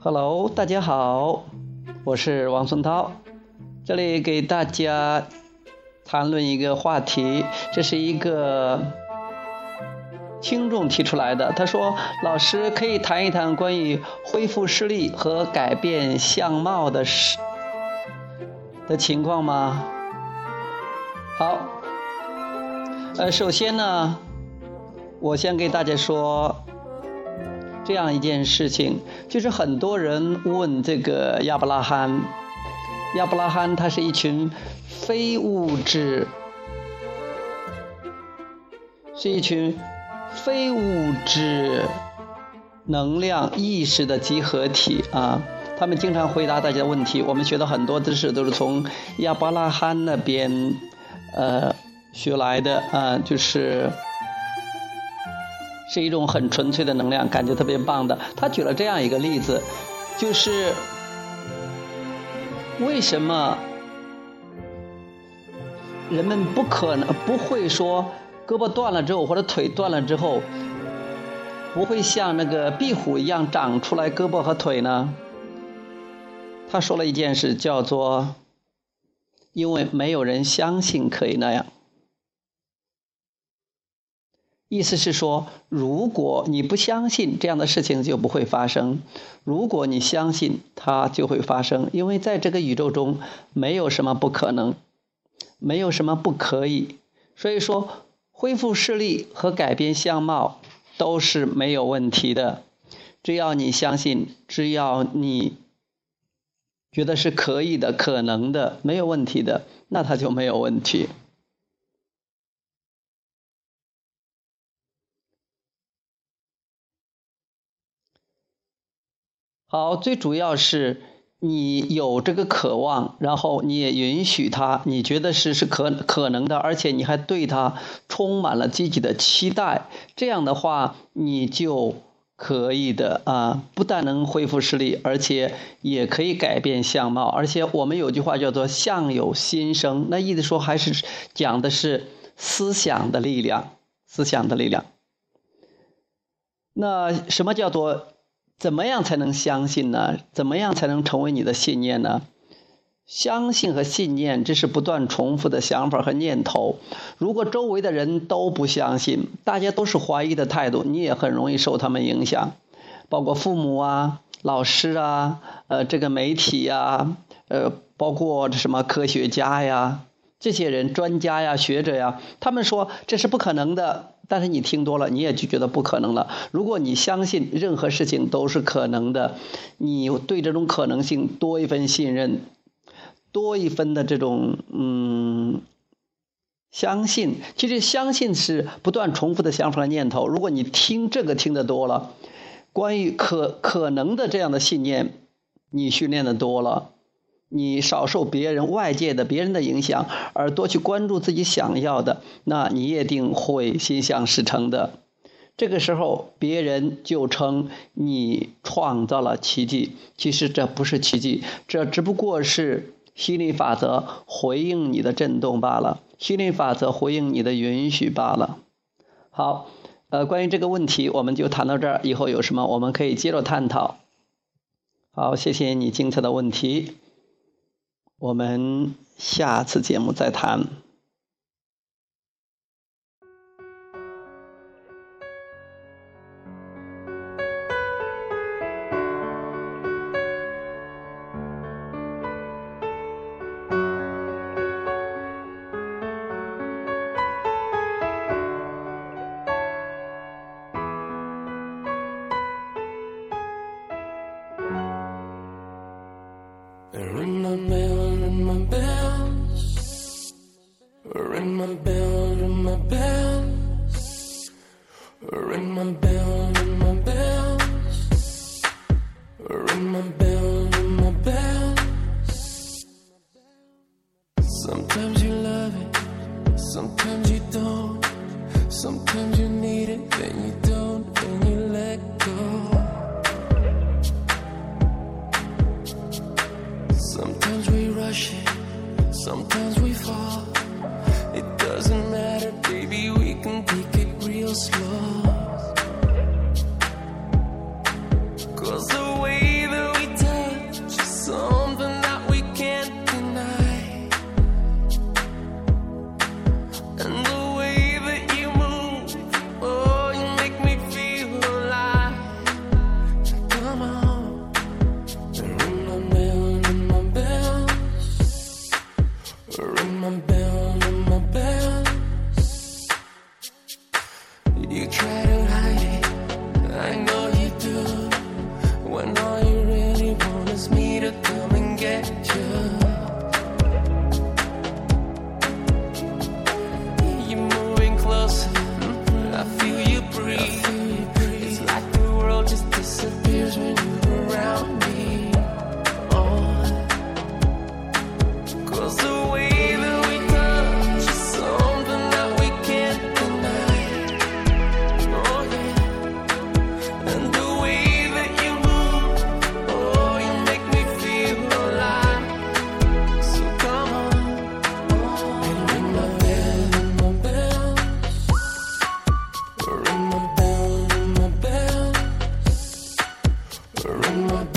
hello 大家好，我是王松涛，这里给大家谈论一个话题，这是一个听众提出来的，他说老师可以谈一谈关于恢复视力和改变相貌的事。的情况吗？好。呃，首先呢，我先给大家说。这样一件事情，就是很多人问这个亚伯拉罕，亚伯拉罕他是一群非物质，是一群非物质能量意识的集合体啊。他们经常回答大家的问题，我们学到很多知识都是从亚伯拉罕那边呃学来的啊，就是。是一种很纯粹的能量，感觉特别棒的。他举了这样一个例子，就是为什么人们不可能不会说胳膊断了之后或者腿断了之后，不会像那个壁虎一样长出来胳膊和腿呢？他说了一件事，叫做因为没有人相信可以那样。意思是说，如果你不相信这样的事情就不会发生；如果你相信它就会发生，因为在这个宇宙中没有什么不可能，没有什么不可以。所以说，恢复视力和改变相貌都是没有问题的。只要你相信，只要你觉得是可以的、可能的、没有问题的，那它就没有问题。好，最主要是你有这个渴望，然后你也允许他，你觉得是是可可能的，而且你还对他充满了积极的期待，这样的话你就可以的啊，不但能恢复视力，而且也可以改变相貌，而且我们有句话叫做“相由心生”，那意思说还是讲的是思想的力量，思想的力量。那什么叫做？怎么样才能相信呢？怎么样才能成为你的信念呢？相信和信念，这是不断重复的想法和念头。如果周围的人都不相信，大家都是怀疑的态度，你也很容易受他们影响，包括父母啊、老师啊、呃，这个媒体呀、呃，包括什么科学家呀。这些人、专家呀、学者呀，他们说这是不可能的，但是你听多了，你也就觉得不可能了。如果你相信任何事情都是可能的，你对这种可能性多一份信任，多一分的这种嗯相信。其实相信是不断重复的想法和念头。如果你听这个听得多了，关于可可能的这样的信念，你训练的多了。你少受别人外界的别人的影响，而多去关注自己想要的，那你一定会心想事成的。这个时候，别人就称你创造了奇迹。其实这不是奇迹，这只不过是心理法则回应你的震动罢了，心理法则回应你的允许罢了。好，呃，关于这个问题，我们就谈到这儿。以后有什么，我们可以接着探讨。好，谢谢你精彩的问题。我们下次节目再谈。ring my bells, ring my bell, ring my bells, ring my bells. Rainbow